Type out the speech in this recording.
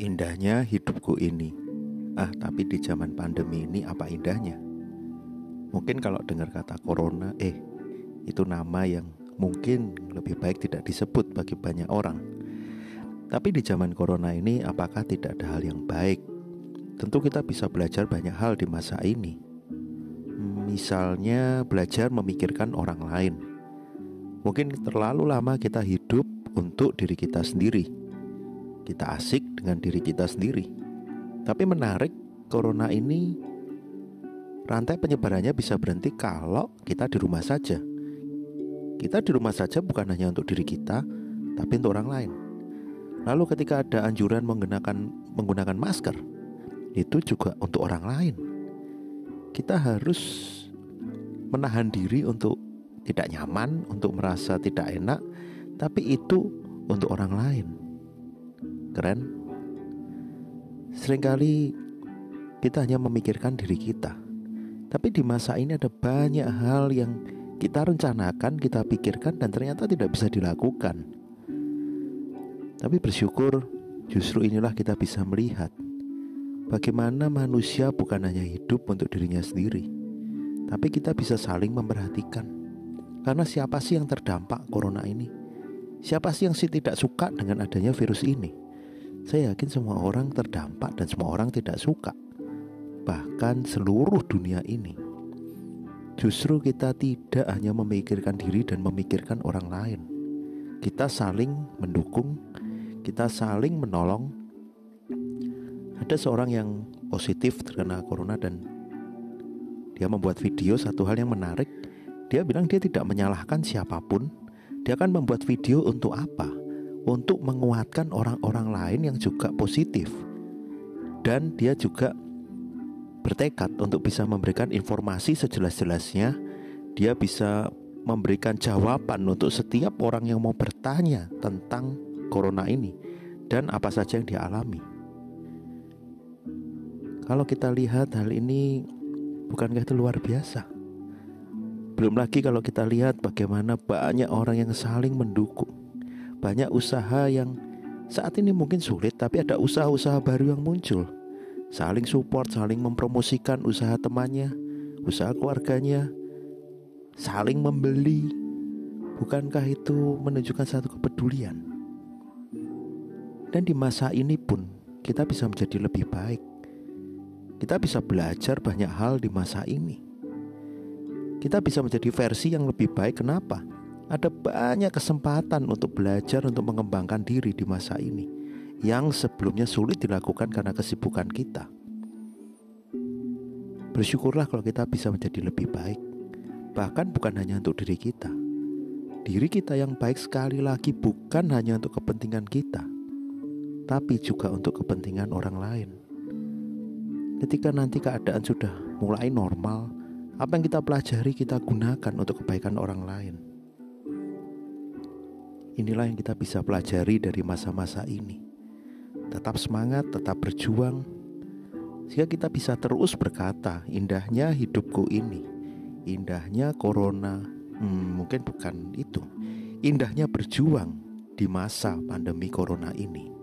Indahnya hidupku ini. Ah, tapi di zaman pandemi ini apa indahnya? Mungkin kalau dengar kata corona, eh, itu nama yang mungkin lebih baik tidak disebut bagi banyak orang. Tapi di zaman corona ini apakah tidak ada hal yang baik? Tentu kita bisa belajar banyak hal di masa ini. Misalnya belajar memikirkan orang lain. Mungkin terlalu lama kita hidup untuk diri kita sendiri kita asik dengan diri kita sendiri. Tapi menarik, corona ini rantai penyebarannya bisa berhenti kalau kita di rumah saja. Kita di rumah saja bukan hanya untuk diri kita, tapi untuk orang lain. Lalu ketika ada anjuran menggunakan menggunakan masker, itu juga untuk orang lain. Kita harus menahan diri untuk tidak nyaman, untuk merasa tidak enak, tapi itu untuk orang lain. Keren? Seringkali kita hanya memikirkan diri kita. Tapi di masa ini ada banyak hal yang kita rencanakan, kita pikirkan dan ternyata tidak bisa dilakukan. Tapi bersyukur justru inilah kita bisa melihat bagaimana manusia bukan hanya hidup untuk dirinya sendiri, tapi kita bisa saling memperhatikan. Karena siapa sih yang terdampak corona ini? Siapa sih yang sih tidak suka dengan adanya virus ini? Saya yakin semua orang terdampak dan semua orang tidak suka. Bahkan seluruh dunia ini. Justru kita tidak hanya memikirkan diri dan memikirkan orang lain. Kita saling mendukung, kita saling menolong. Ada seorang yang positif terkena corona dan dia membuat video satu hal yang menarik. Dia bilang dia tidak menyalahkan siapa pun. Dia akan membuat video untuk apa? Untuk menguatkan orang-orang lain yang juga positif. Dan dia juga bertekad untuk bisa memberikan informasi sejelas-jelasnya. Dia bisa memberikan jawaban untuk setiap orang yang mau bertanya tentang corona ini dan apa saja yang dialami. Kalau kita lihat hal ini bukankah itu luar biasa? Belum lagi kalau kita lihat bagaimana banyak orang yang saling mendukung banyak usaha yang saat ini mungkin sulit, tapi ada usaha-usaha baru yang muncul. Saling support, saling mempromosikan usaha temannya, usaha keluarganya, saling membeli. Bukankah itu menunjukkan satu kepedulian? Dan di masa ini pun kita bisa menjadi lebih baik. Kita bisa belajar banyak hal di masa ini. Kita bisa menjadi versi yang lebih baik. Kenapa? Ada banyak kesempatan untuk belajar untuk mengembangkan diri di masa ini yang sebelumnya sulit dilakukan karena kesibukan kita. Bersyukurlah kalau kita bisa menjadi lebih baik, bahkan bukan hanya untuk diri kita. Diri kita yang baik sekali lagi bukan hanya untuk kepentingan kita, tapi juga untuk kepentingan orang lain. Ketika nanti keadaan sudah mulai normal, apa yang kita pelajari kita gunakan untuk kebaikan orang lain. Inilah yang kita bisa pelajari dari masa-masa ini. Tetap semangat, tetap berjuang, sehingga kita bisa terus berkata, indahnya hidupku ini, indahnya corona, hmm, mungkin bukan itu, indahnya berjuang di masa pandemi corona ini.